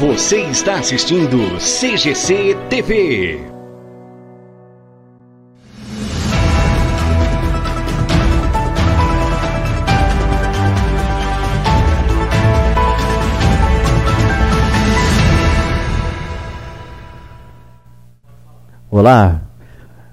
Você está assistindo CGC TV. Olá,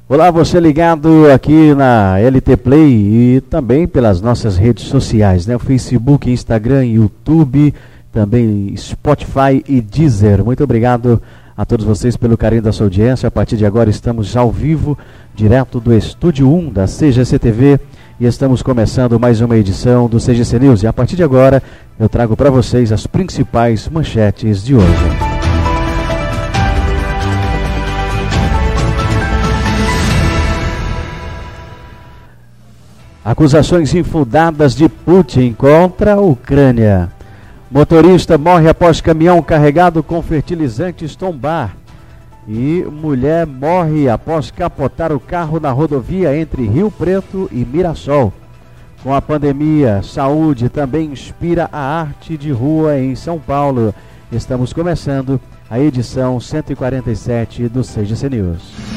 olá você ligado aqui na LT Play e também pelas nossas redes sociais, né? O Facebook, Instagram, YouTube, também Spotify e Deezer. Muito obrigado a todos vocês pelo carinho da sua audiência. A partir de agora estamos ao vivo, direto do Estúdio 1 da CGC TV e estamos começando mais uma edição do CGC News. E a partir de agora eu trago para vocês as principais manchetes de hoje. Acusações infundadas de Putin contra a Ucrânia. Motorista morre após caminhão carregado com fertilizantes tombar. E mulher morre após capotar o carro na rodovia entre Rio Preto e Mirassol. Com a pandemia, saúde também inspira a arte de rua em São Paulo. Estamos começando a edição 147 do CGC News.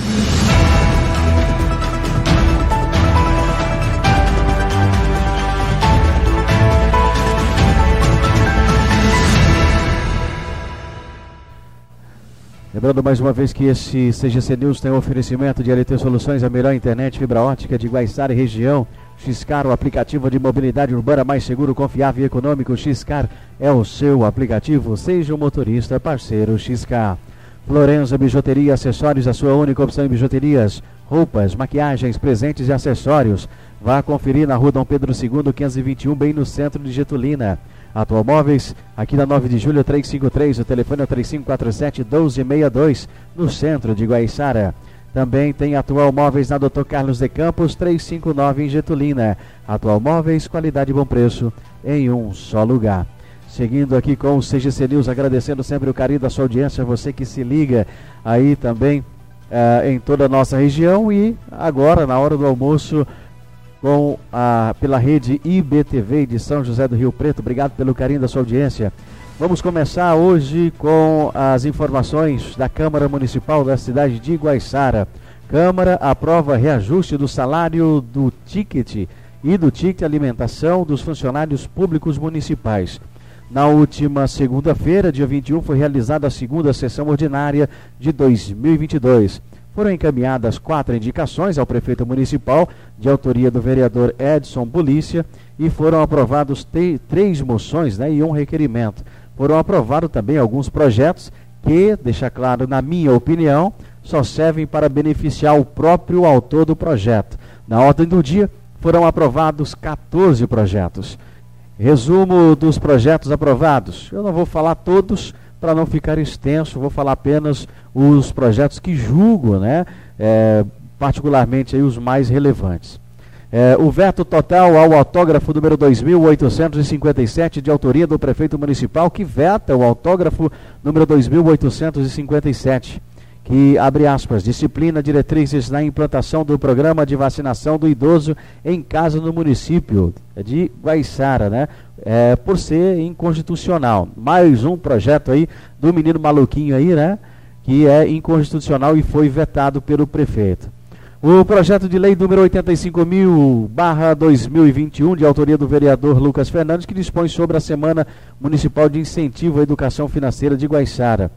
Lembrando mais uma vez que esse CGC News tem um oferecimento de LT Soluções, a melhor internet fibra ótica de Guaiçara e região. Xcar, o aplicativo de mobilidade urbana mais seguro, confiável e econômico. Xcar é o seu aplicativo. Seja um motorista parceiro Xcar. Florença Bijuteria Acessórios, a sua única opção em bijuterias, roupas, maquiagens, presentes e acessórios. Vá conferir na rua Dom Pedro II, 521, bem no centro de Getulina. Atual Móveis, aqui na 9 de julho 353, o telefone é 3547 1262, no centro de Guaiçara. Também tem Atual Móveis na Dr. Carlos de Campos, 359 em Getulina. Atual Móveis, qualidade e bom preço em um só lugar. Seguindo aqui com o CGC News, agradecendo sempre o carinho da sua audiência, você que se liga aí também uh, em toda a nossa região e agora, na hora do almoço, com a, pela rede IBTV de São José do Rio Preto. Obrigado pelo carinho da sua audiência. Vamos começar hoje com as informações da Câmara Municipal da cidade de Iguaiçara. Câmara aprova reajuste do salário do ticket e do ticket alimentação dos funcionários públicos municipais. Na última segunda-feira, dia 21, foi realizada a segunda sessão ordinária de 2022. Foram encaminhadas quatro indicações ao prefeito municipal, de autoria do vereador Edson Polícia, e foram aprovados três moções né, e um requerimento. Foram aprovados também alguns projetos que, deixa claro, na minha opinião, só servem para beneficiar o próprio autor do projeto. Na ordem do dia, foram aprovados 14 projetos. Resumo dos projetos aprovados. Eu não vou falar todos, para não ficar extenso, vou falar apenas os projetos que julgo, né, é, particularmente aí os mais relevantes. É, o veto total ao autógrafo número 2857, de autoria do prefeito municipal, que veta o autógrafo número 2857 que, abre aspas, disciplina diretrizes na implantação do programa de vacinação do idoso em casa no município de Guaiçara, né? É, por ser inconstitucional. Mais um projeto aí do menino maluquinho aí, né? Que é inconstitucional e foi vetado pelo prefeito. O projeto de lei número 85.000/2021, de autoria do vereador Lucas Fernandes, que dispõe sobre a Semana Municipal de Incentivo à Educação Financeira de Guaiçara.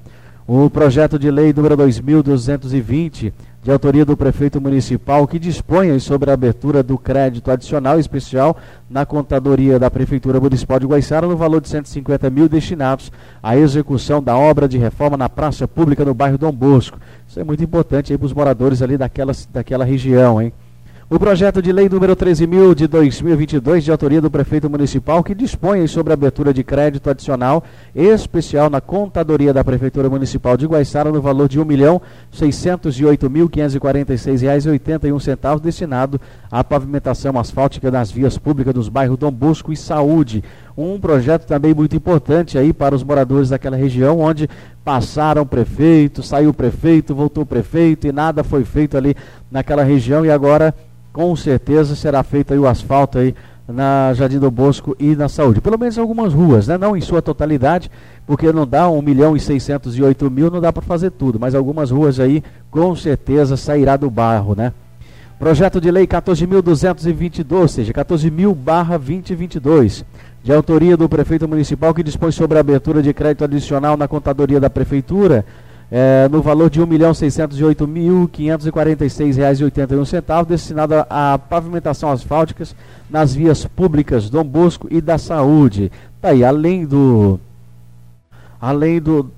O projeto de lei número 2220, de autoria do prefeito municipal, que dispõe sobre a abertura do crédito adicional especial na contadoria da Prefeitura Municipal de Guaiçara no valor de 150 mil destinados à execução da obra de reforma na praça pública no bairro Dom Bosco. Isso é muito importante para os moradores ali daquela, daquela região, hein? O projeto de lei número 13.000 de 2022, de autoria do prefeito municipal, que dispõe sobre a abertura de crédito adicional especial na contadoria da Prefeitura Municipal de Guaiçara no valor de R$ 1.608.546,81 destinado à pavimentação asfáltica das vias públicas dos bairros Dom Bosco e Saúde. Um projeto também muito importante aí para os moradores daquela região, onde passaram prefeito, saiu prefeito, voltou prefeito e nada foi feito ali naquela região e agora com certeza será feito aí o asfalto aí na Jardim do Bosco e na Saúde. Pelo menos algumas ruas, né? não em sua totalidade, porque não dá 1 milhão e 608 mil, não dá para fazer tudo, mas algumas ruas aí com certeza sairá do barro, né? Projeto de lei 14.222, ou seja, 14.000 barra 2022, de autoria do prefeito municipal que dispõe sobre a abertura de crédito adicional na contadoria da prefeitura, é, no valor de R$ 1.608.546,81, destinado à pavimentação asfálticas nas vias públicas Dom Bosco e da Saúde. Tá aí, além do além do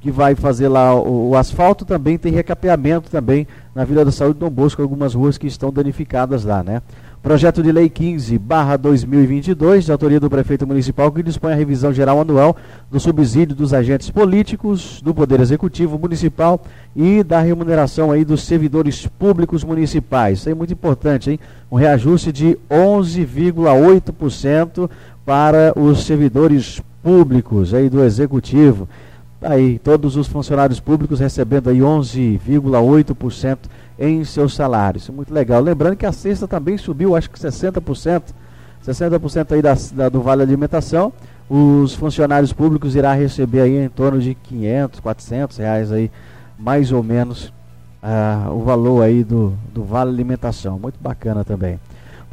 que vai fazer lá o, o, asfalto, também tem recapeamento também na Vila da Saúde Dom Bosco, algumas ruas que estão danificadas lá, né? Projeto de Lei 15, barra 2022, de autoria do prefeito municipal, que dispõe a revisão geral anual do subsídio dos agentes políticos do Poder Executivo Municipal e da remuneração aí dos servidores públicos municipais. Isso é muito importante, hein? Um reajuste de 11,8% para os servidores públicos aí do Executivo. Aí, todos os funcionários públicos recebendo aí 11,8% em seus salários. Isso é muito legal. Lembrando que a cesta também subiu, acho que 60%, 60% aí da, da, do Vale Alimentação. Os funcionários públicos irá receber aí em torno de 500, 400 reais aí, mais ou menos, uh, o valor aí do, do Vale Alimentação. Muito bacana também.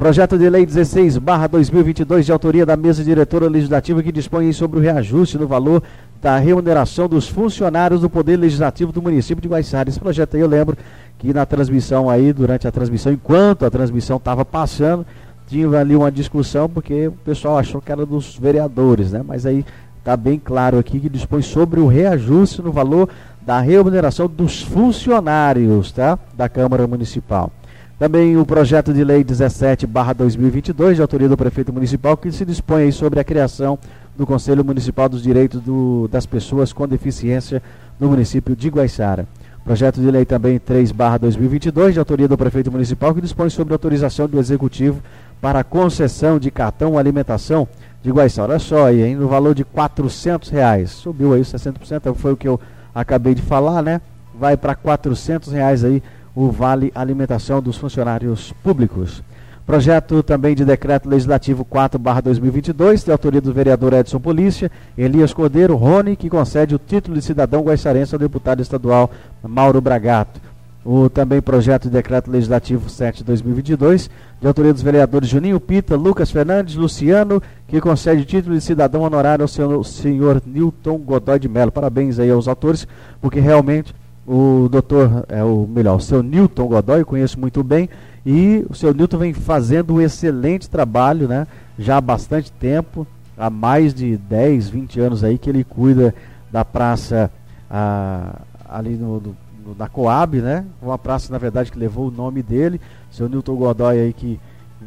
Projeto de Lei 16, barra 2022, de autoria da mesa diretora legislativa que dispõe sobre o reajuste no valor da remuneração dos funcionários do Poder Legislativo do município de Guaiçara. Esse projeto aí eu lembro que na transmissão aí, durante a transmissão, enquanto a transmissão estava passando, tinha ali uma discussão, porque o pessoal achou que era dos vereadores, né? Mas aí está bem claro aqui que dispõe sobre o reajuste no valor da remuneração dos funcionários, tá? Da Câmara Municipal. Também o projeto de lei 17/2022, de autoria do prefeito municipal, que se dispõe sobre a criação do Conselho Municipal dos Direitos do, das Pessoas com Deficiência no município de Guaiçara. Projeto de lei também 3/2022, de autoria do prefeito municipal, que dispõe sobre autorização do executivo para concessão de cartão alimentação de Guaiçara. Olha só aí, hein, no valor de 400 reais. Subiu aí 60%, foi o que eu acabei de falar, né? Vai para 400 reais aí o vale alimentação dos funcionários públicos. Projeto também de decreto legislativo 4/2022, de autoria do vereador Edson Polícia, Elias Cordeiro, Rony, que concede o título de cidadão guaixarense ao deputado estadual Mauro Bragato. O também projeto de decreto legislativo 7/2022, de autoria dos vereadores Juninho Pita, Lucas Fernandes, Luciano, que concede o título de cidadão honorário ao senhor, senhor Newton Godoy de Mello. Parabéns aí aos autores, porque realmente o doutor, é o melhor, o seu Newton Godoy, conheço muito bem, e o seu Newton vem fazendo um excelente trabalho, né? Já há bastante tempo, há mais de 10, 20 anos aí que ele cuida da praça ah, ali no, no, na Coab, né? Uma praça, na verdade, que levou o nome dele. Seu Newton Godoy aí que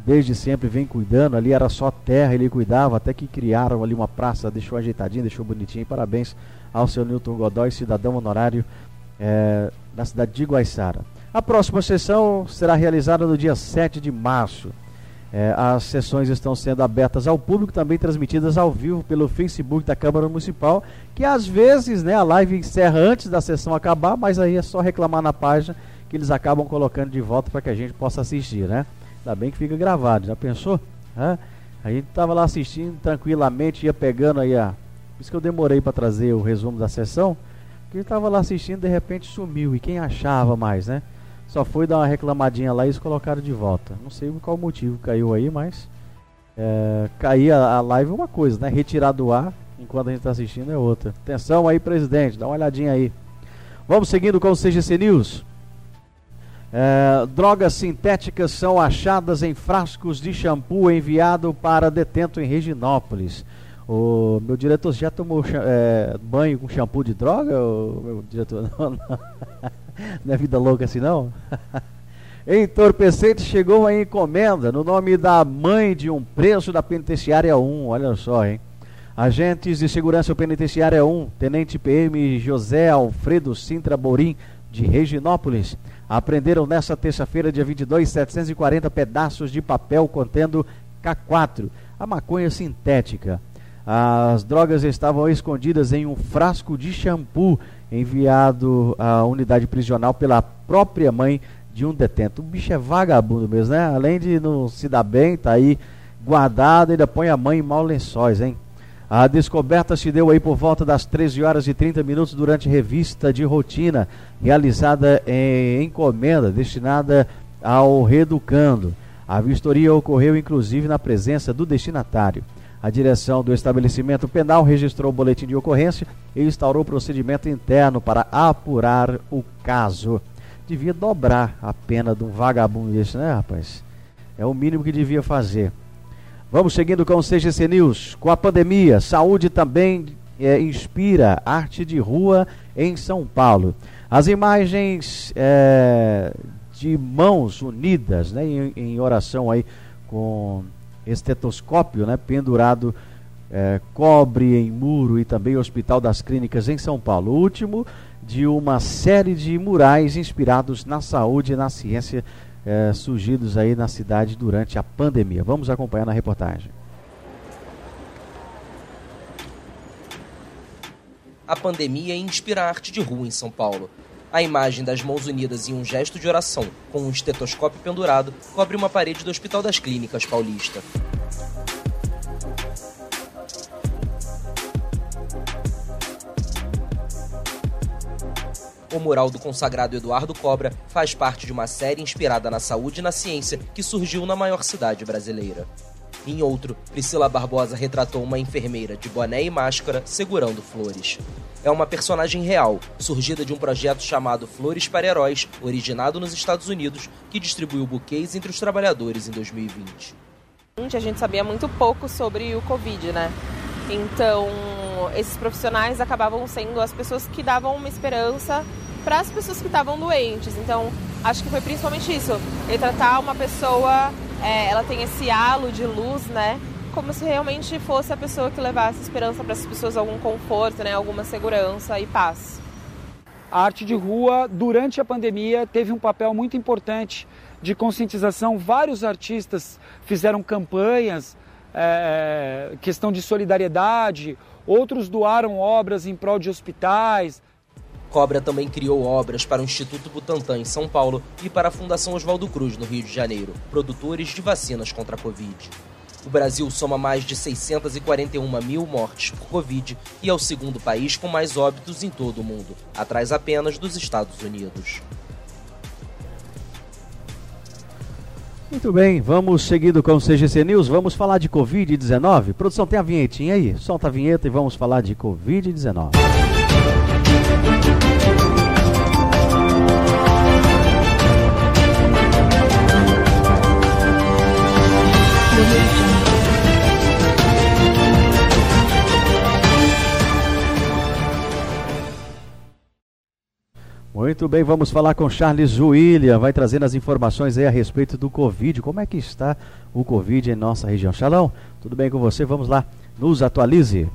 desde sempre vem cuidando, ali era só terra, ele cuidava, até que criaram ali uma praça, deixou ajeitadinho, deixou bonitinho. Parabéns ao seu Newton Godoy, cidadão honorário é, da cidade de Guaiçara. A próxima sessão será realizada no dia 7 de março. É, as sessões estão sendo abertas ao público, também transmitidas ao vivo pelo Facebook da Câmara Municipal, que às vezes né, a live encerra antes da sessão acabar, mas aí é só reclamar na página que eles acabam colocando de volta para que a gente possa assistir, né? Ainda bem que fica gravado, já pensou? A gente estava lá assistindo tranquilamente, ia pegando aí a. Por isso que eu demorei para trazer o resumo da sessão, que estava lá assistindo, de repente sumiu, e quem achava mais, né? Só foi dar uma reclamadinha lá e eles colocaram de volta. Não sei qual motivo caiu aí, mas é, cair a, a live é uma coisa, né? Retirar do ar enquanto a gente está assistindo é outra. Atenção aí, presidente, dá uma olhadinha aí. Vamos seguindo com o CGC News. É, drogas sintéticas são achadas em frascos de shampoo enviado para detento em Reginópolis. O meu diretor já tomou é, banho com shampoo de droga? O meu diretor não, não. não é vida louca assim não? Entorpecente chegou a encomenda no nome da mãe de um preso da penitenciária 1, olha só, hein? Agentes de segurança penitenciária 1, Tenente PM José Alfredo Sintra Borim, de Reginópolis, apreenderam nesta terça-feira, dia 22, 740 pedaços de papel contendo K4, a maconha sintética. As drogas estavam escondidas em um frasco de shampoo enviado à unidade prisional pela própria mãe de um detento. O bicho é vagabundo mesmo, né? Além de não se dar bem, tá aí guardado ainda põe a mãe em maus lençóis, hein? A descoberta se deu aí por volta das 13 horas e 30 minutos durante revista de rotina realizada em encomenda destinada ao Reeducando. A vistoria ocorreu inclusive na presença do destinatário. A direção do estabelecimento penal registrou o boletim de ocorrência e instaurou procedimento interno para apurar o caso. Devia dobrar a pena de um vagabundo desse, né, rapaz? É o mínimo que devia fazer. Vamos seguindo com o CGC News. Com a pandemia, saúde também é, inspira arte de rua em São Paulo. As imagens é, de mãos unidas né, em, em, oração aí com estetoscópio né, pendurado é, cobre em muro e também Hospital das Clínicas em São Paulo. O último de uma série de murais inspirados na saúde e na ciência é, surgidos aí na cidade durante a pandemia. Vamos acompanhar na reportagem. A pandemia inspira arte de rua em São Paulo. A imagem das mãos unidas em um gesto de oração, com um estetoscópio pendurado, cobre uma parede do Hospital das Clínicas Paulista. O mural do consagrado Eduardo Cobra faz parte de uma série inspirada na saúde e na ciência que surgiu na maior cidade brasileira. Em outro, Priscila Barbosa retratou uma enfermeira de boné e máscara segurando flores. É uma personagem real, surgida de um projeto chamado Flores para Heróis, originado nos Estados Unidos, que distribuiu buquês entre os trabalhadores em 2020. A gente sabia muito pouco sobre o Covid, né? Então, esses profissionais acabavam sendo as pessoas que davam uma esperança para as pessoas que estavam doentes. Então, acho que foi principalmente isso. Retratar uma pessoa, é, ela tem esse halo de luz, né? Como se realmente fosse a pessoa que levasse esperança para as pessoas, algum conforto, né? Alguma segurança e paz. A arte de rua, durante a pandemia, teve um papel muito importante de conscientização. Vários artistas fizeram campanhas, é, questão de solidariedade, outros doaram obras em prol de hospitais. Cobra também criou obras para o Instituto Butantan em São Paulo e para a Fundação Oswaldo Cruz no Rio de Janeiro, produtores de vacinas contra a Covid. O Brasil soma mais de 641 mil mortes por Covid e é o segundo país com mais óbitos em todo o mundo, atrás apenas dos Estados Unidos. Muito bem, vamos seguindo com o CGC News, vamos falar de Covid-19. Produção, tem a vinhetinha aí? Solta a vinheta e vamos falar de Covid-19. Muito bem, vamos falar com Charles William, vai trazendo as informações aí a respeito do Covid. Como é que está o Covid em nossa região? Shalom, tudo bem com você? Vamos lá, nos atualize.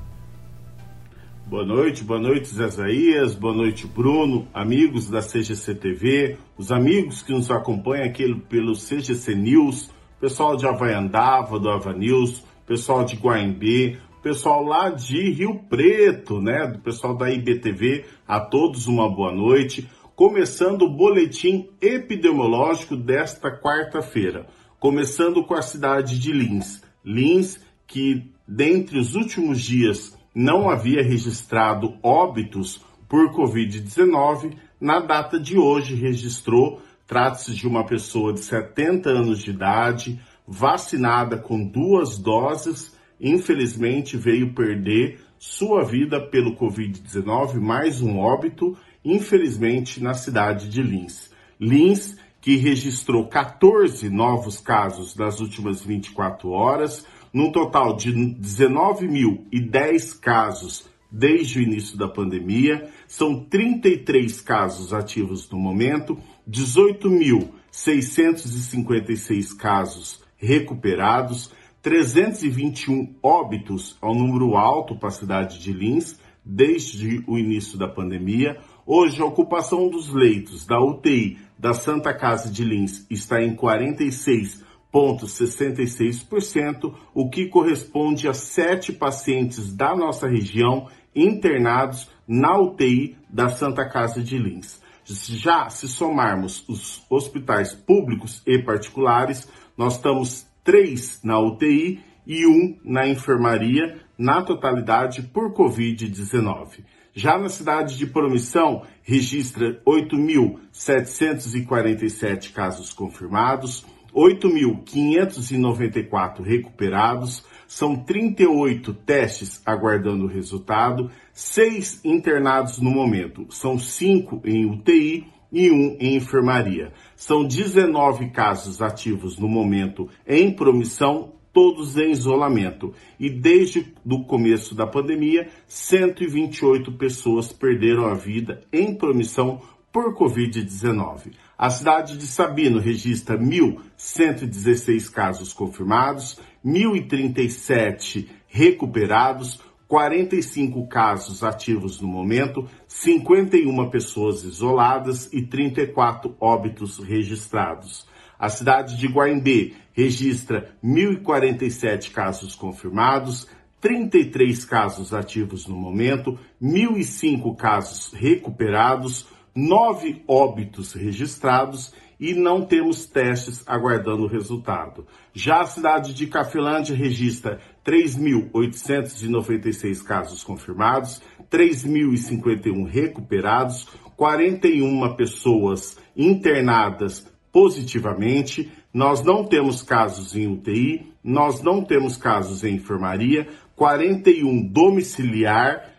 Boa noite, boa noite Zezaías, boa noite Bruno, amigos da CGC TV, os amigos que nos acompanham aqui pelo CGC News, pessoal de Havaiandava, do Ava News, pessoal de Guaimbê, pessoal lá de Rio Preto, né, do pessoal da IBTV, a todos uma boa noite. Começando o boletim epidemiológico desta quarta-feira, começando com a cidade de Lins. Lins, que dentre os últimos dias não havia registrado óbitos por Covid-19, na data de hoje registrou. Trata-se de uma pessoa de 70 anos de idade, vacinada com duas doses, infelizmente veio perder sua vida pelo Covid-19, mais um óbito, infelizmente na cidade de Lins. Lins, que registrou 14 novos casos nas últimas 24 horas, num total de 19.010 casos desde o início da pandemia, são 33 casos ativos no momento, 18.656 casos recuperados, 321 óbitos, ao número alto para a cidade de Lins, desde o início da pandemia. Hoje, a ocupação dos leitos da UTI da Santa Casa de Lins está em 46 0,66%, o que corresponde a sete pacientes da nossa região internados na UTI da Santa Casa de Lins. Já se somarmos os hospitais públicos e particulares, nós estamos três na UTI e um na enfermaria, na totalidade por Covid-19. Já na cidade de Promissão, registra 8.747 casos confirmados, 8.594 recuperados, são 38 testes aguardando o resultado, 6 internados no momento, são 5 em UTI e 1 em enfermaria. São 19 casos ativos no momento em promissão, todos em isolamento. E desde o começo da pandemia, 128 pessoas perderam a vida em promissão por Covid-19. A cidade de Sabino registra 1.116 casos confirmados, 1.037 recuperados, 45 casos ativos no momento, 51 pessoas isoladas e 34 óbitos registrados. A cidade de Guaimbê registra 1.047 casos confirmados, 33 casos ativos no momento, 1.005 casos recuperados, 9 óbitos registrados e não temos testes aguardando o resultado. Já a cidade de Cafelândia registra 3.896 casos confirmados, 3.051 recuperados, 41 pessoas internadas positivamente. Nós não temos casos em UTI, nós não temos casos em enfermaria, 41 domiciliar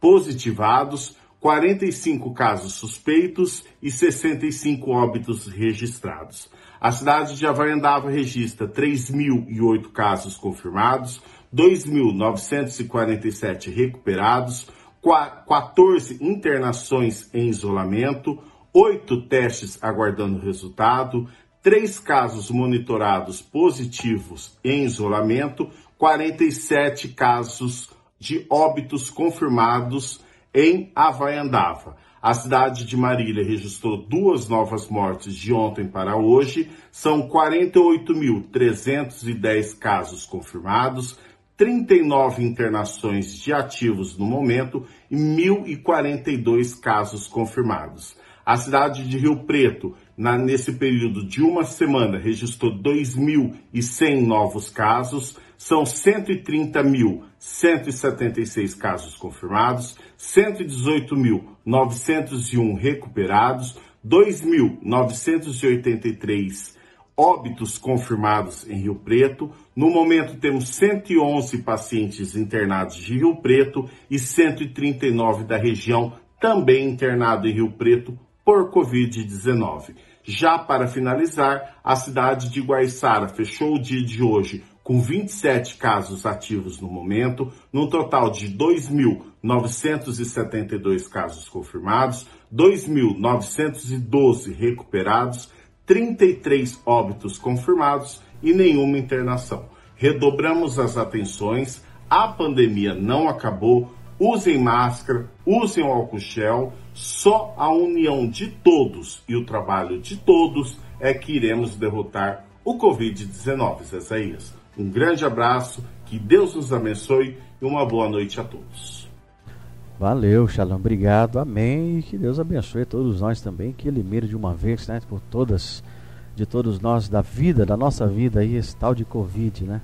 positivados, 45 casos suspeitos e 65 óbitos registrados. A cidade de Havaiandava registra 3.008 casos confirmados, 2.947 recuperados, 14 internações em isolamento, 8 testes aguardando resultado, 3 casos monitorados positivos em isolamento, 47 casos de óbitos confirmados em Havaiandava. A cidade de Marília registrou duas novas mortes de ontem para hoje. São 48.310 casos confirmados, 39 internações de ativos no momento e 1.042 casos confirmados. A cidade de Rio Preto, na, nesse período de uma semana, registrou 2.100 novos casos, são 130.176 casos confirmados, 118.901 recuperados, 2.983 óbitos confirmados em Rio Preto. No momento, temos 111 pacientes internados de Rio Preto e 139 da região também internado em Rio Preto por Covid-19. Já para finalizar, a cidade de Guaiçara fechou o dia de hoje com 27 casos ativos no momento, num total de 2.972 casos confirmados, 2.912 recuperados, 33 óbitos confirmados e nenhuma internação. Redobramos as atenções, a pandemia não acabou, usem máscara, usem o álcool gel, só a união de todos e o trabalho de todos é que iremos derrotar o Covid-19, Zezaías. Um grande abraço, que Deus nos abençoe e uma boa noite a todos. Valeu, Shalom, obrigado, amém. E que Deus abençoe todos nós também, que Ele mire de uma vez, né, por todas, de todos nós, da vida, da nossa vida aí, esse tal de Covid, né?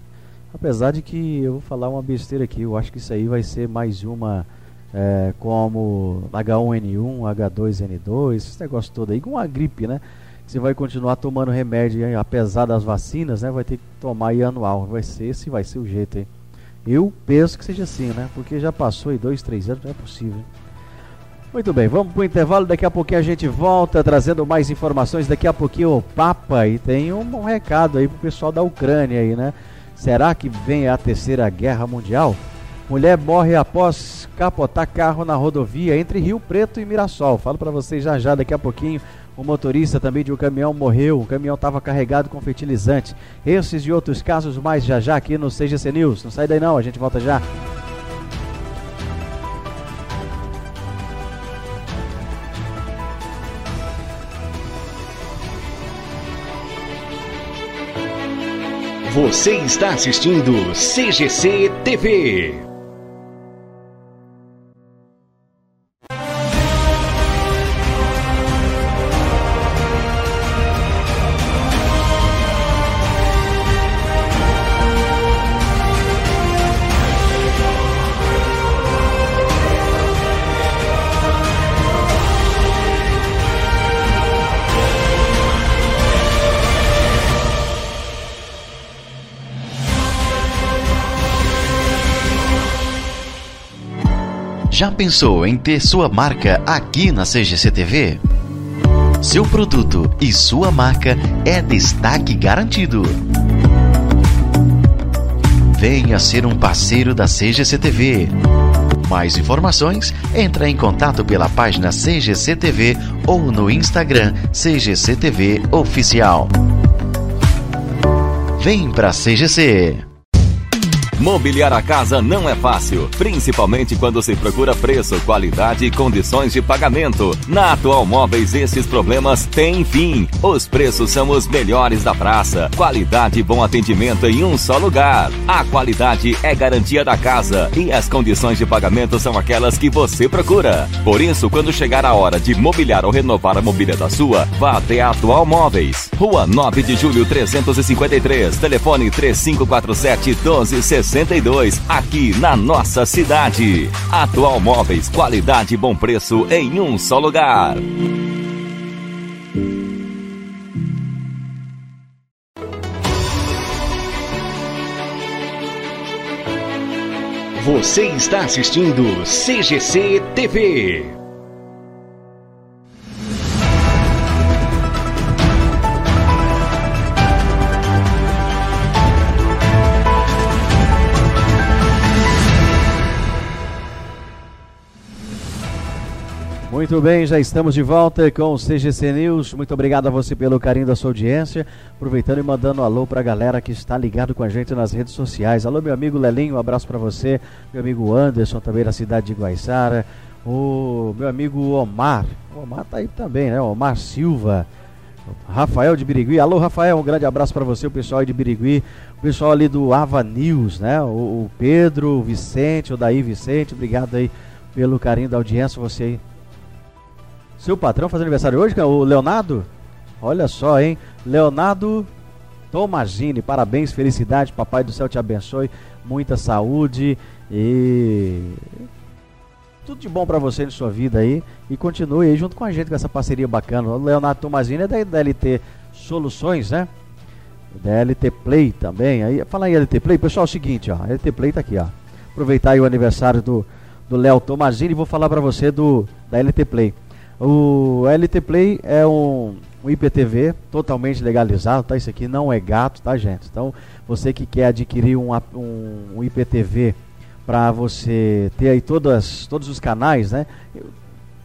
Apesar de que eu vou falar uma besteira aqui, eu acho que isso aí vai ser mais uma é, como H1N1, H2N2, esse negócio todo aí, com a gripe, né? você vai continuar tomando remédio, apesar das vacinas, né? Vai ter que tomar aí anual. Vai ser esse, vai ser o jeito aí. Eu penso que seja assim, né? Porque já passou aí dois, três anos, não é possível. Muito bem, vamos pro intervalo. Daqui a pouquinho a gente volta trazendo mais informações. Daqui a pouquinho o Papa e tem um, um recado aí pro pessoal da Ucrânia aí, né? Será que vem a terceira guerra mundial? Mulher morre após capotar carro na rodovia entre Rio Preto e Mirassol. Falo para vocês já já daqui a pouquinho. O motorista também de um caminhão morreu. O caminhão estava carregado com fertilizante. Esses e outros casos mais já já aqui no CGC News. Não sai daí não, a gente volta já. Você está assistindo CGC TV. Já pensou em ter sua marca aqui na CGC TV? Seu produto e sua marca é destaque garantido. Venha ser um parceiro da CGC TV. Mais informações, entre em contato pela página CGC TV ou no Instagram CGC TV Oficial. Vem pra CGC! Mobiliar a casa não é fácil, principalmente quando se procura preço, qualidade e condições de pagamento. Na Atual Móveis, esses problemas têm fim. Os preços são os melhores da praça. Qualidade e bom atendimento em um só lugar. A qualidade é garantia da casa e as condições de pagamento são aquelas que você procura. Por isso, quando chegar a hora de mobiliar ou renovar a mobília da sua, vá até a Atual Móveis. Rua 9 de Julho 353, telefone 3547 1260. 62, aqui na nossa cidade. Atual Móveis, qualidade e bom preço em um só lugar. Você está assistindo CGC TV. Muito bem, já estamos de volta com o CGC News. Muito obrigado a você pelo carinho da sua audiência. Aproveitando e mandando um alô para a galera que está ligado com a gente nas redes sociais. Alô, meu amigo Lelinho, um abraço para você. Meu amigo Anderson, também da cidade de Guaiçara. O meu amigo Omar. O Omar tá aí também, né? Omar Silva. Rafael de Birigui. Alô, Rafael, um grande abraço para você, o pessoal aí de Birigui. O pessoal ali do Ava News, né? O, o Pedro, o Vicente, o Daí Vicente. Obrigado aí pelo carinho da audiência. Você aí seu patrão faz aniversário hoje, o Leonardo? Olha só, hein? Leonardo Tomazini, parabéns, felicidade, papai do céu te abençoe, muita saúde e tudo de bom para você em sua vida aí e continue aí junto com a gente com essa parceria bacana. O Leonardo Tomazini é da DLT Soluções, né? DLT Play também. Aí, fala aí LT Play, pessoal, é o seguinte, ó, LT Play tá aqui, ó. Aproveitar aí o aniversário do do Léo Tomazini e vou falar para você do da LT Play. O LT Play é um, um IPTV totalmente legalizado, tá? Isso aqui não é gato, tá, gente? Então, você que quer adquirir um, um, um IPTV para você ter aí todas, todos os canais, né?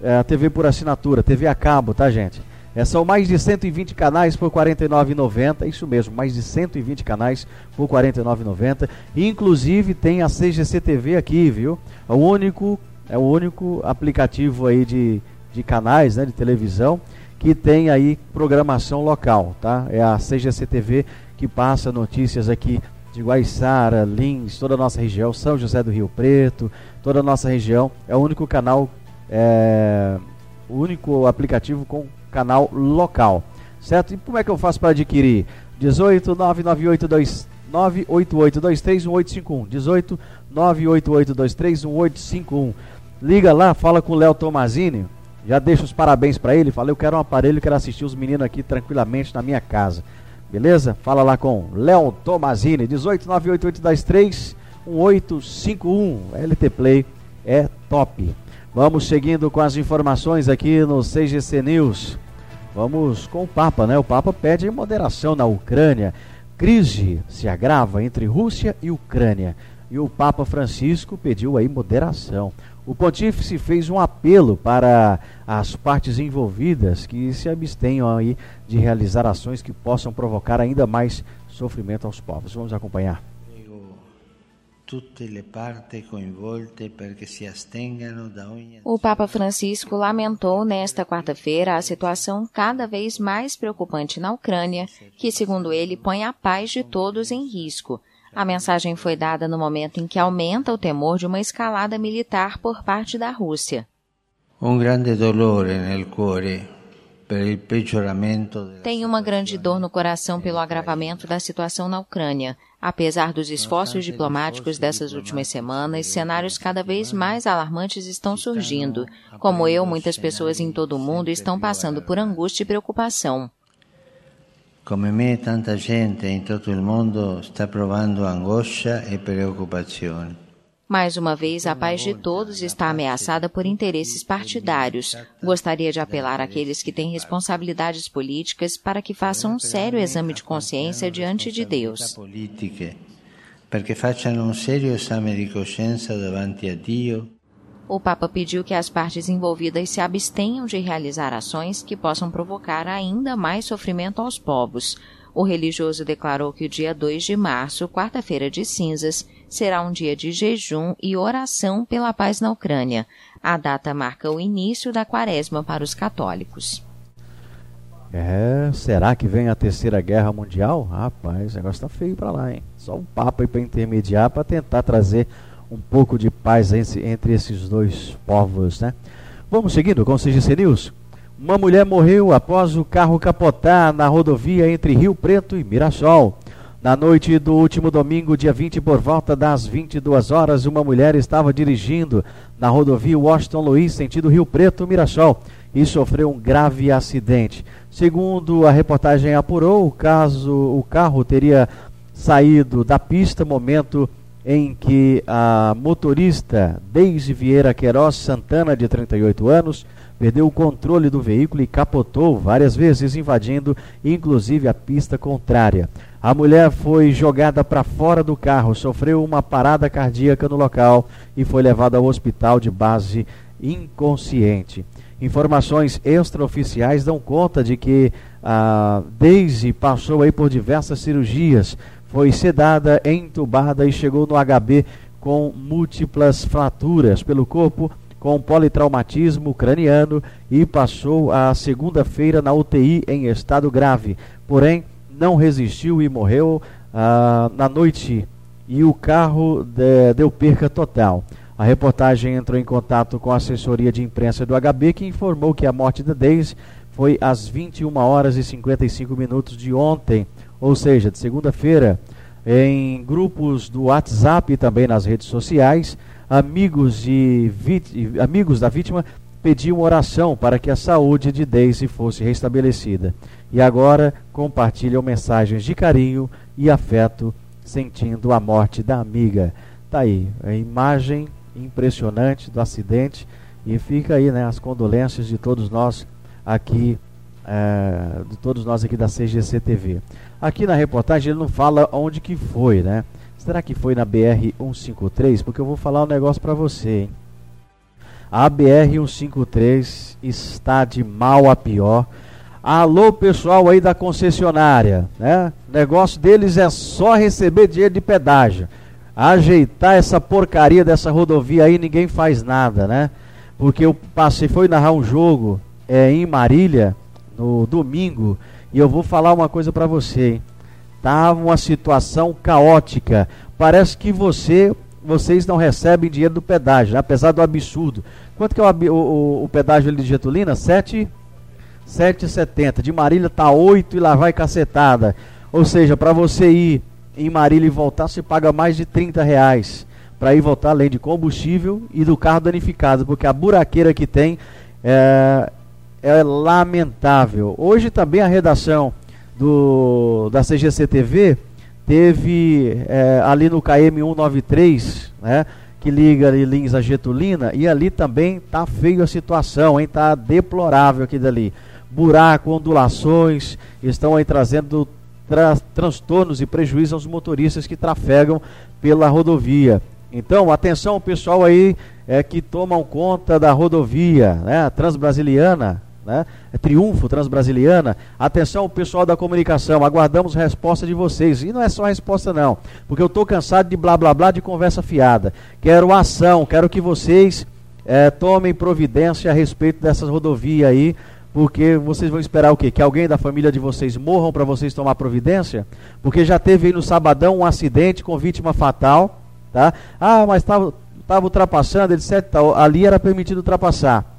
É a TV por assinatura, TV a cabo, tá, gente? É, são mais de 120 canais por R$ 49,90. Isso mesmo, mais de 120 canais por R$ 49,90. Inclusive tem a CGC TV aqui, viu? É o único, é o único aplicativo aí de, de canais né, de televisão que tem aí programação local, tá? É a CGC TV que passa notícias aqui de Guaiçara, Lins, toda a nossa região, São José do Rio Preto, toda a nossa região. É o único canal, é, o único aplicativo com canal local, certo? E como é que eu faço para adquirir? 18 998 988231851 18 988231851 Liga lá, fala com o Léo Tomazini já deixo os parabéns para ele. Falei, eu quero um aparelho, quero assistir os meninos aqui tranquilamente na minha casa. Beleza? Fala lá com Léo Tomazini, 18988231851. LT Play é top. Vamos seguindo com as informações aqui no CGC News. Vamos com o Papa, né? O Papa pede moderação na Ucrânia. Crise se agrava entre Rússia e Ucrânia. E o Papa Francisco pediu aí moderação. O pontífice fez um apelo para as partes envolvidas que se abstenham aí de realizar ações que possam provocar ainda mais sofrimento aos povos. Vamos acompanhar. O Papa Francisco lamentou nesta quarta-feira a situação cada vez mais preocupante na Ucrânia, que, segundo ele, põe a paz de todos em risco a mensagem foi dada no momento em que aumenta o temor de uma escalada militar por parte da Rússia. Um grande dolore nel cuore tem uma grande dor no coração pelo agravamento da situação na Ucrânia. Apesar dos esforços diplomáticos dessas últimas semanas, cenários cada vez mais alarmantes estão surgindo. Como eu, muitas pessoas em todo o mundo estão passando por angústia e preocupação. Come me, tanta gente em todo o mundo está provando angústia e preocupação. Mais uma vez, a paz de todos está ameaçada por interesses partidários. Gostaria de apelar àqueles que têm responsabilidades políticas para que façam um sério exame de consciência diante de Deus. Perché facciano un serio esame di coscienza davanti a Dio o Papa pediu que as partes envolvidas se abstenham de realizar ações que possam provocar ainda mais sofrimento aos povos. O religioso declarou que o dia 2 de março, quarta-feira de cinzas, será um dia de jejum e oração pela paz na Ucrânia. A data marca o início da quaresma para os católicos. É, será que vem a terceira guerra mundial? Rapaz, o negócio tá feio para lá, hein? Só um papo aí para intermediar para tentar trazer um pouco de paz entre, esses dois povos, né? Vamos seguindo com o CGC News. Uma mulher morreu após o carro capotar na rodovia entre Rio Preto e Mirassol. Na noite do último domingo, dia 20, por volta das 22 horas, uma mulher estava dirigindo na rodovia Washington Luiz, sentido Rio Preto, Mirassol, e sofreu um grave acidente. Segundo a reportagem apurou, o caso, o carro teria saído da pista momento em que a motorista Deise Vieira Queiroz Santana, de 38 anos, perdeu o controle do veículo e capotou várias vezes, invadindo inclusive a pista contrária. A mulher foi jogada para fora do carro, sofreu uma parada cardíaca no local e foi levada ao hospital de base inconsciente. Informações extraoficiais dão conta de que a Daisy passou aí por diversas cirurgias, foi sedada, entubada e chegou no HB com múltiplas fraturas pelo corpo, com politraumatismo craniano e passou a segunda-feira na UTI em estado grave. Porém, não resistiu e morreu ah, na noite e o carro de, deu perca total. A reportagem entrou em contato com a assessoria de imprensa do HB, que informou que a morte da Deise foi às 21 horas e 55 minutos de ontem ou seja, de segunda-feira, em grupos do WhatsApp e também nas redes sociais, amigos, de amigos da vítima pediam oração para que a saúde de Daisy fosse restabelecida. E agora compartilham mensagens de carinho e afeto, sentindo a morte da amiga. Tá aí, a imagem impressionante do acidente e fica aí, né, as condolências de todos nós aqui, é, de todos nós aqui da CGC TV. Aqui na reportagem ele não fala onde que foi, né? Será que foi na BR 153? Porque eu vou falar um negócio para você, hein? A BR 153 está de mal a pior. Alô, pessoal aí da concessionária, né? O negócio deles é só receber dinheiro de pedágio. Ajeitar essa porcaria dessa rodovia aí, ninguém faz nada, né? Porque eu passei, foi narrar um jogo é, em Marília no domingo e eu vou falar uma coisa para você. Tá uma situação caótica. Parece que você, vocês não recebem dinheiro do pedágio, né? apesar do absurdo. Quanto que é o, o, o pedágio ali de Getulina? 7 7,70. De Marília tá 8 e lá vai cacetada. Ou seja, para você ir em Marília e voltar, você paga mais de 30 reais para ir voltar além de combustível e do carro danificado, porque a buraqueira que tem é, é lamentável. Hoje também a redação do, da CGC TV teve é, ali no KM 193, né, que liga ali Lins a Getulina, e ali também tá feio a situação, hein, tá deplorável aqui dali. Buraco, ondulações, estão aí trazendo tra transtornos e prejuízos aos motoristas que trafegam pela rodovia. Então, atenção pessoal aí é, que tomam conta da rodovia, né, transbrasiliana, né? É triunfo Transbrasiliana. Atenção, pessoal da comunicação, aguardamos resposta de vocês. E não é só resposta, não, porque eu estou cansado de blá blá blá de conversa fiada. Quero ação, quero que vocês é, tomem providência a respeito dessas rodovias aí, porque vocês vão esperar o quê? Que alguém da família de vocês morram para vocês tomar providência? Porque já teve aí no sabadão um acidente com vítima fatal, tá? Ah, mas estava ultrapassando, etc. Ali era permitido ultrapassar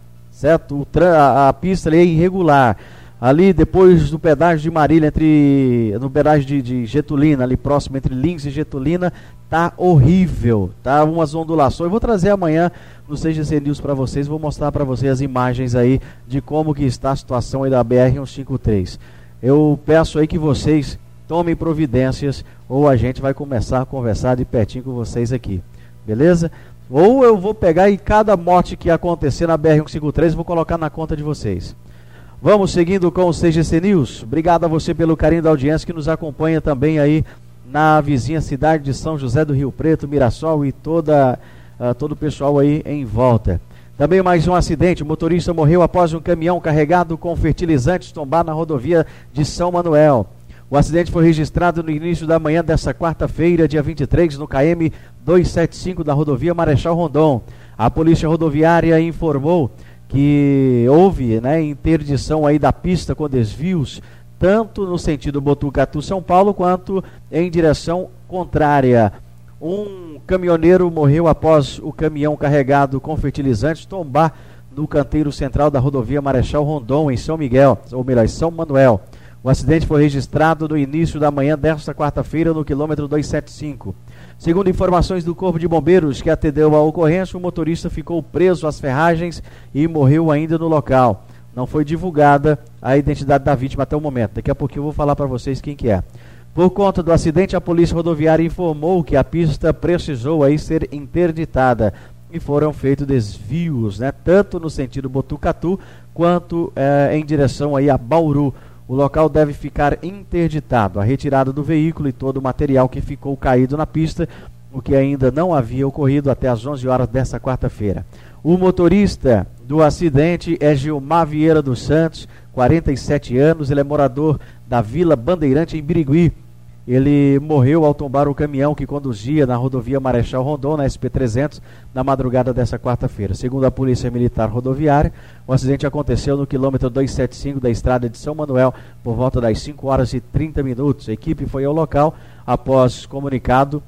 certo? A, a, pista ali é irregular. Ali depois do pedágio de Marília, entre no pedágio de, de, Getulina, ali próximo entre Lins e Getulina, tá horrível, tá? Umas ondulações. Vou trazer amanhã no CGC News para vocês, vou mostrar para vocês as imagens aí de como que está a situação aí da BR 153. Eu peço aí que vocês tomem providências ou a gente vai começar a conversar de pertinho com vocês aqui. beleza? Ou eu vou pegar e cada morte que acontecer na BR-153 vou colocar na conta de vocês. Vamos seguindo com o CGC News. Obrigado a você pelo carinho da audiência que nos acompanha também aí na vizinha cidade de São José do Rio Preto, Mirassol e toda, uh, todo o pessoal aí em volta. Também mais um acidente. O motorista morreu após um caminhão carregado com fertilizantes tombar na rodovia de São Manuel. O acidente foi registrado no início da manhã desta quarta-feira, dia 23, no KM 275 da rodovia Marechal Rondon. A Polícia Rodoviária informou que houve né, interdição aí da pista com desvios, tanto no sentido Botucatu-São Paulo, quanto em direção contrária. Um caminhoneiro morreu após o caminhão carregado com fertilizantes tombar no canteiro central da rodovia Marechal Rondon, em São Miguel, ou melhor, São Manuel. O acidente foi registrado no início da manhã desta quarta-feira, no quilômetro 275. Segundo informações do Corpo de Bombeiros que atendeu a ocorrência, o motorista ficou preso às ferragens e morreu ainda no local. Não foi divulgada a identidade da vítima até o momento. Daqui a pouquinho eu vou falar para vocês quem que é. Por conta do acidente, a Polícia Rodoviária informou que a pista precisou aí ser interditada e foram feitos desvios, né, tanto no sentido Botucatu quanto eh, em direção aí a Bauru. O local deve ficar interditado. A retirada do veículo e todo o material que ficou caído na pista, o que ainda não havia ocorrido até as 11 horas desta quarta-feira. O motorista do acidente é Gilmar Vieira dos Santos, 47 anos. Ele é morador da Vila Bandeirante, em Birigui. Ele morreu ao tombar o caminhão que conduzia na rodovia Marechal Rondon, na SP-300, na madrugada dessa quarta-feira. Segundo a Polícia Militar Rodoviária, o acidente aconteceu no quilômetro 275 da estrada de São Manuel, por volta das 5 horas e 30 minutos. A equipe foi ao local após comunicado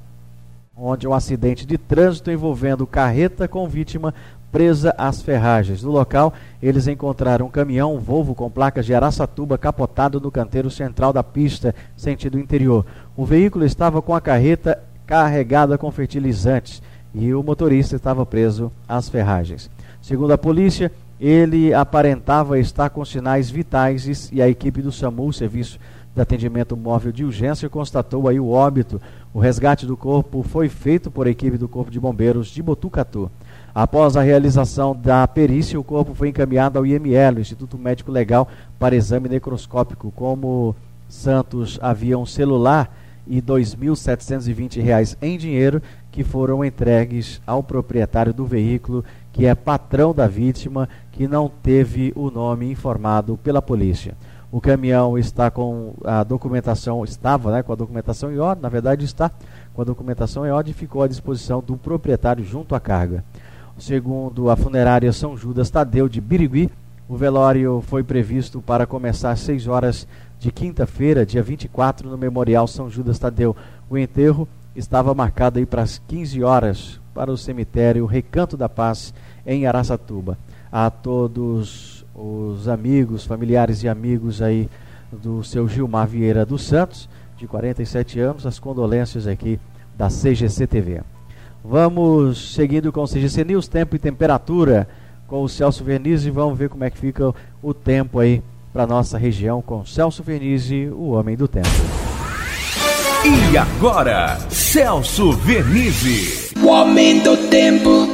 onde um acidente de trânsito envolvendo carreta com vítima presa às ferragens. No local, eles encontraram um caminhão um Volvo com placas de Araçatuba capotado no canteiro central da pista, sentido interior. O veículo estava com a carreta carregada com fertilizantes e o motorista estava preso às ferragens. Segundo a polícia, ele aparentava estar com sinais vitais e a equipe do SAMU, Serviço de Atendimento Móvel de Urgência, constatou aí o óbito. O resgate do corpo foi feito por equipe do Corpo de Bombeiros de Botucatu. Após a realização da perícia, o corpo foi encaminhado ao IML, Instituto Médico Legal, para exame necroscópico. Como Santos havia um celular e R$ 2.720 em dinheiro que foram entregues ao proprietário do veículo, que é patrão da vítima, que não teve o nome informado pela polícia. O caminhão está com a documentação, estava né, com a documentação em ordem, na verdade está com a documentação em ordem e ficou à disposição do proprietário junto à carga. Segundo a funerária São Judas Tadeu de Birigui, o velório foi previsto para começar às 6 horas de quinta-feira, dia 24, no Memorial São Judas Tadeu. O enterro estava marcado aí para as 15 horas para o cemitério Recanto da Paz, em Araçatuba. A todos os amigos, familiares e amigos aí do seu Gilmar Vieira dos Santos, de 47 anos, as condolências aqui da CGC TV. Vamos seguindo com o CGC News, tempo e temperatura com o Celso Vernizzi. Vamos ver como é que fica o tempo aí para nossa região com Celso Vernizzi, o homem do tempo. E agora, Celso Vernizzi, o homem do tempo.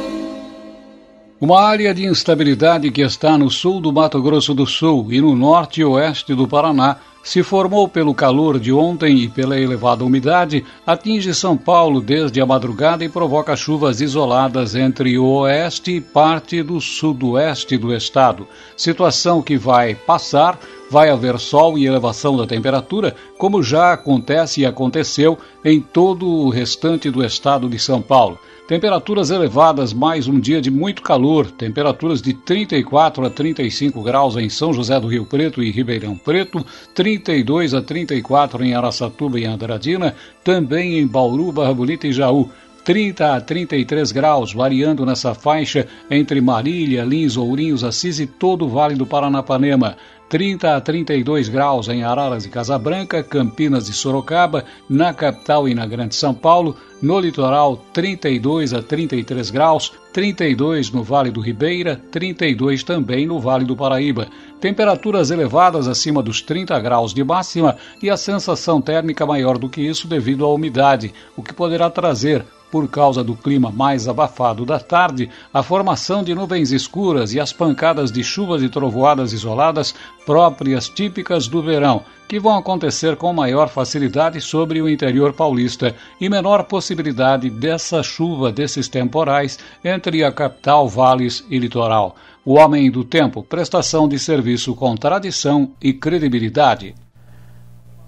Uma área de instabilidade que está no sul do Mato Grosso do Sul e no norte e oeste do Paraná se formou pelo calor de ontem e pela elevada umidade, atinge São Paulo desde a madrugada e provoca chuvas isoladas entre o oeste e parte do sudoeste do estado. Situação que vai passar, vai haver sol e elevação da temperatura, como já acontece e aconteceu em todo o restante do estado de São Paulo. Temperaturas elevadas, mais um dia de muito calor, temperaturas de 34 a 35 graus em São José do Rio Preto e Ribeirão Preto, 32 a 34 em Araçatuba e Andradina, também em Bauru, Barra Bonita e Jaú. 30 a 33 graus, variando nessa faixa entre Marília, Lins, Ourinhos, Assis e todo o Vale do Paranapanema. 30 a 32 graus em Araras e Casabranca, Campinas e Sorocaba, na capital e na Grande São Paulo, no litoral 32 a 33 graus, 32 no Vale do Ribeira, 32 também no Vale do Paraíba. Temperaturas elevadas acima dos 30 graus de máxima e a sensação térmica maior do que isso devido à umidade, o que poderá trazer por causa do clima mais abafado da tarde, a formação de nuvens escuras e as pancadas de chuvas e trovoadas isoladas próprias típicas do verão, que vão acontecer com maior facilidade sobre o interior paulista e menor possibilidade dessa chuva desses temporais entre a capital, vales e litoral. O Homem do Tempo, prestação de serviço com tradição e credibilidade.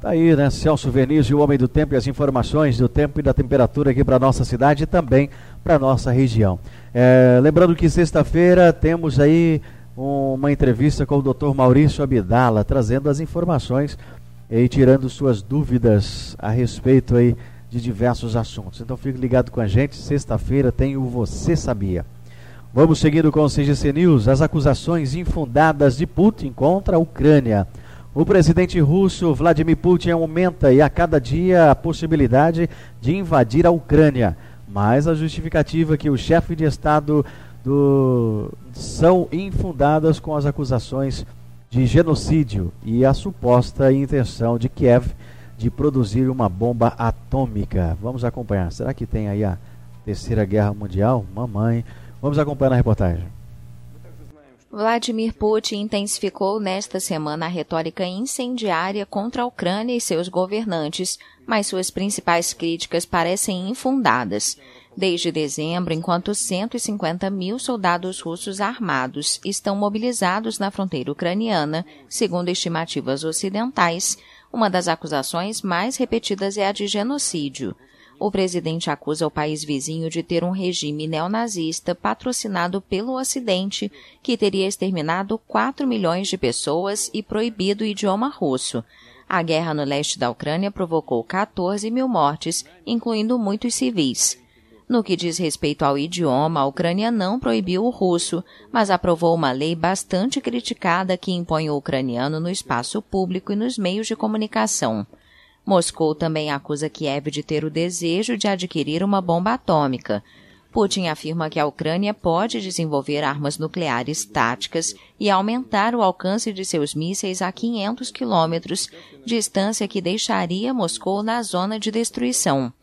Tá aí, né? Celso Venizio, o Homem do Tempo e as informações do tempo e da temperatura aqui para nossa cidade e também para nossa região. É, lembrando que sexta-feira temos aí uma entrevista com o Dr. Maurício Abdala, trazendo as informações e tirando suas dúvidas a respeito aí de diversos assuntos. Então fique ligado com a gente, sexta-feira tem o Você Sabia. Vamos seguindo com o CGC News, as acusações infundadas de Putin contra a Ucrânia. O presidente russo Vladimir Putin aumenta e a cada dia a possibilidade de invadir a Ucrânia. Mas a justificativa que o chefe de Estado do... são infundadas com as acusações de genocídio e a suposta intenção de Kiev de produzir uma bomba atômica. Vamos acompanhar. Será que tem aí a Terceira Guerra Mundial? Mamãe. Vamos acompanhar na reportagem. Vladimir Putin intensificou nesta semana a retórica incendiária contra a Ucrânia e seus governantes, mas suas principais críticas parecem infundadas. Desde dezembro, enquanto 150 mil soldados russos armados estão mobilizados na fronteira ucraniana, segundo estimativas ocidentais, uma das acusações mais repetidas é a de genocídio o presidente acusa o país vizinho de ter um regime neonazista patrocinado pelo Ocidente, que teria exterminado 4 milhões de pessoas e proibido o idioma russo. A guerra no leste da Ucrânia provocou 14 mil mortes, incluindo muitos civis. No que diz respeito ao idioma, a Ucrânia não proibiu o russo, mas aprovou uma lei bastante criticada que impõe o ucraniano no espaço público e nos meios de comunicação. Moscou também acusa Kiev de ter o desejo de adquirir uma bomba atômica. Putin afirma que a Ucrânia pode desenvolver armas nucleares táticas e aumentar o alcance de seus mísseis a 500 quilômetros, distância que deixaria Moscou na zona de destruição.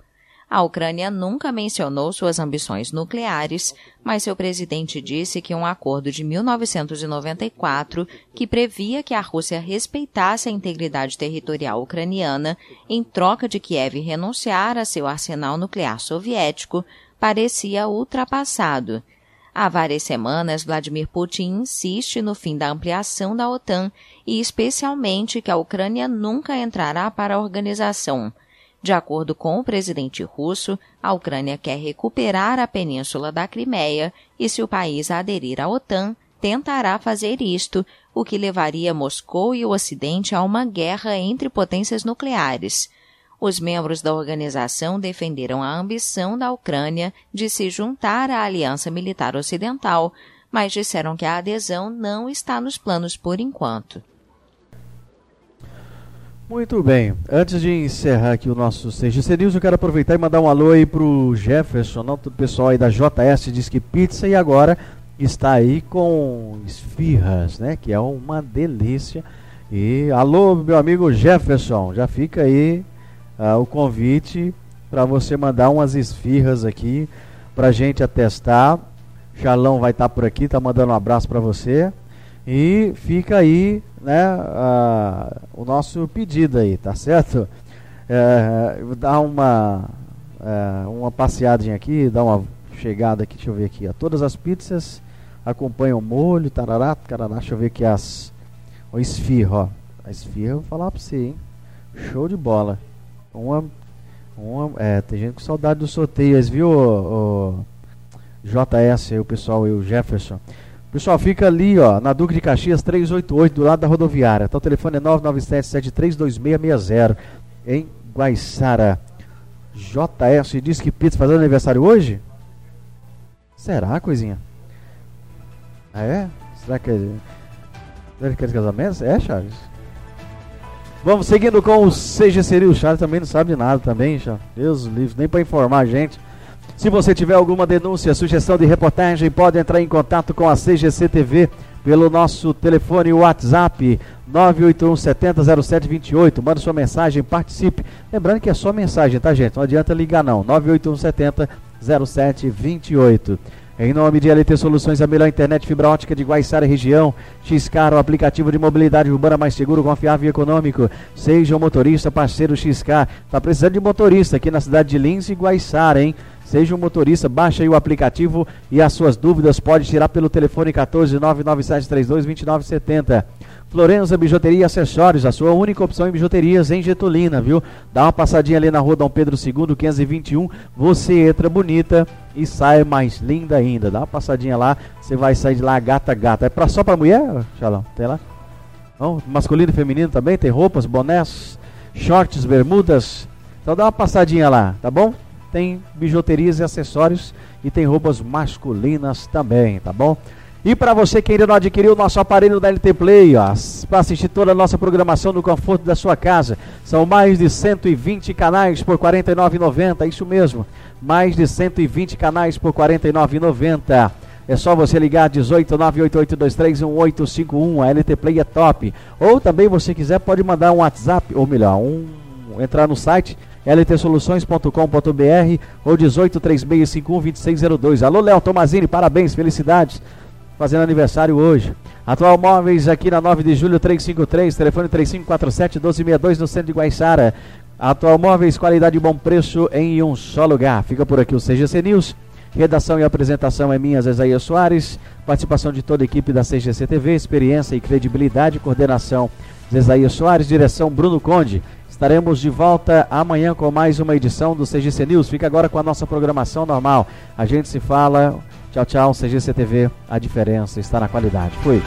A Ucrânia nunca mencionou suas ambições nucleares, mas seu presidente disse que um acordo de 1994, que previa que a Rússia respeitasse a integridade territorial ucraniana em troca de Kiev renunciar a seu arsenal nuclear soviético, parecia ultrapassado. Há várias semanas, Vladimir Putin insiste no fim da ampliação da OTAN e, especialmente, que a Ucrânia nunca entrará para a organização. De acordo com o presidente russo, a Ucrânia quer recuperar a península da Crimeia e, se o país aderir à OTAN, tentará fazer isto, o que levaria Moscou e o Ocidente a uma guerra entre potências nucleares. Os membros da organização defenderam a ambição da Ucrânia de se juntar à Aliança Militar Ocidental, mas disseram que a adesão não está nos planos por enquanto. Muito bem. Antes de encerrar aqui o nosso CGC News, eu quero aproveitar e mandar um alô aí pro Jefferson, não, todo o pessoal aí da JS diz que pizza e agora está aí com esfirras, né? Que é uma delícia. E alô, meu amigo Jefferson, já fica aí uh, o convite para você mandar umas esfirras aqui pra gente atestar. Charlão vai estar tá por aqui, tá mandando um abraço para você. E fica aí né, o nosso pedido aí, tá certo? É, dar uma, é, uma passeadinha aqui, dar uma chegada aqui, deixa eu ver aqui. Ó. Todas as pizzas acompanham molho, tarará, tarará, deixa eu ver aqui as. O esfirra, ó. A esfirra eu vou falar pra você, hein? Show de bola. Uma. uma é, tem gente com saudade dos sorteios, viu, o, o JS, o pessoal e o Jefferson. Pessoal, fica ali, ó, na Duque de Caxias 388, do lado da rodoviária. Então o telefone é 997-732660, em Guaiçara. JS diz que Pizza fazendo aniversário hoje? Será, coisinha? Ah, é? Será que é. Será que é casamento? É, Charles? Vamos seguindo com o CGC O Charles também não sabe de nada também, Charles. Deus livre, nem para informar a gente. Se você tiver alguma denúncia, sugestão de reportagem, pode entrar em contato com a CGC TV pelo nosso telefone WhatsApp 981 70 0728. Manda sua mensagem, participe. Lembrando que é só mensagem, tá, gente? Não adianta ligar, não. 981 70 0728. Em nome de LT Soluções, a melhor internet fibra ótica de Guaiçara região. Xcar, o aplicativo de mobilidade urbana mais seguro, confiável e econômico. Seja um motorista, parceiro XK. Tá precisando de motorista aqui na cidade de Lins e Guaiçara, hein? Seja um motorista, baixa aí o aplicativo e as suas dúvidas pode tirar pelo telefone 14 99732 2970. Florença Bijuteria e Acessórios, a sua única opção em bijuterias em Getulina, viu? Dá uma passadinha ali na rua Dom Pedro II, 521. Você entra bonita e sai mais linda ainda. Dá uma passadinha lá, você vai sair de lá gata gata. É pra, só pra mulher, Xalão? Tem lá? Masculino e feminino também, tem roupas, bonés, shorts, bermudas. Então dá uma passadinha lá, tá bom? Tem bijuterias e acessórios e tem roupas masculinas também, tá bom? E para você que ainda não adquiriu o nosso aparelho da LT Play, para assistir toda a nossa programação no conforto da sua casa, são mais de 120 canais por R$ 49,90, isso mesmo, mais de 120 canais por R$ 49,90. É só você ligar 18 988231851, a LT Play é top. Ou também você quiser pode mandar um WhatsApp, ou melhor, um entrar no site ltsoluções.com.br ou 1836512602. Alô Léo Tomazini, parabéns, felicidades fazendo aniversário hoje. Atual Móveis aqui na 9 de julho 353, telefone 3547 1262 no centro de Guaiçara. Atual Móveis, qualidade e bom preço em um só lugar. Fica por aqui o CGC News. Redação e apresentação é minha, Zezaia Soares. Participação de toda a equipe da CGC TV, experiência e credibilidade. Coordenação Zezaia Soares, direção Bruno Conde. Estaremos de volta amanhã com mais uma edição do CGC News. Fica agora com a nossa programação normal. A gente se fala Tchau, tchau. CGC TV, a diferença está na qualidade. Fui.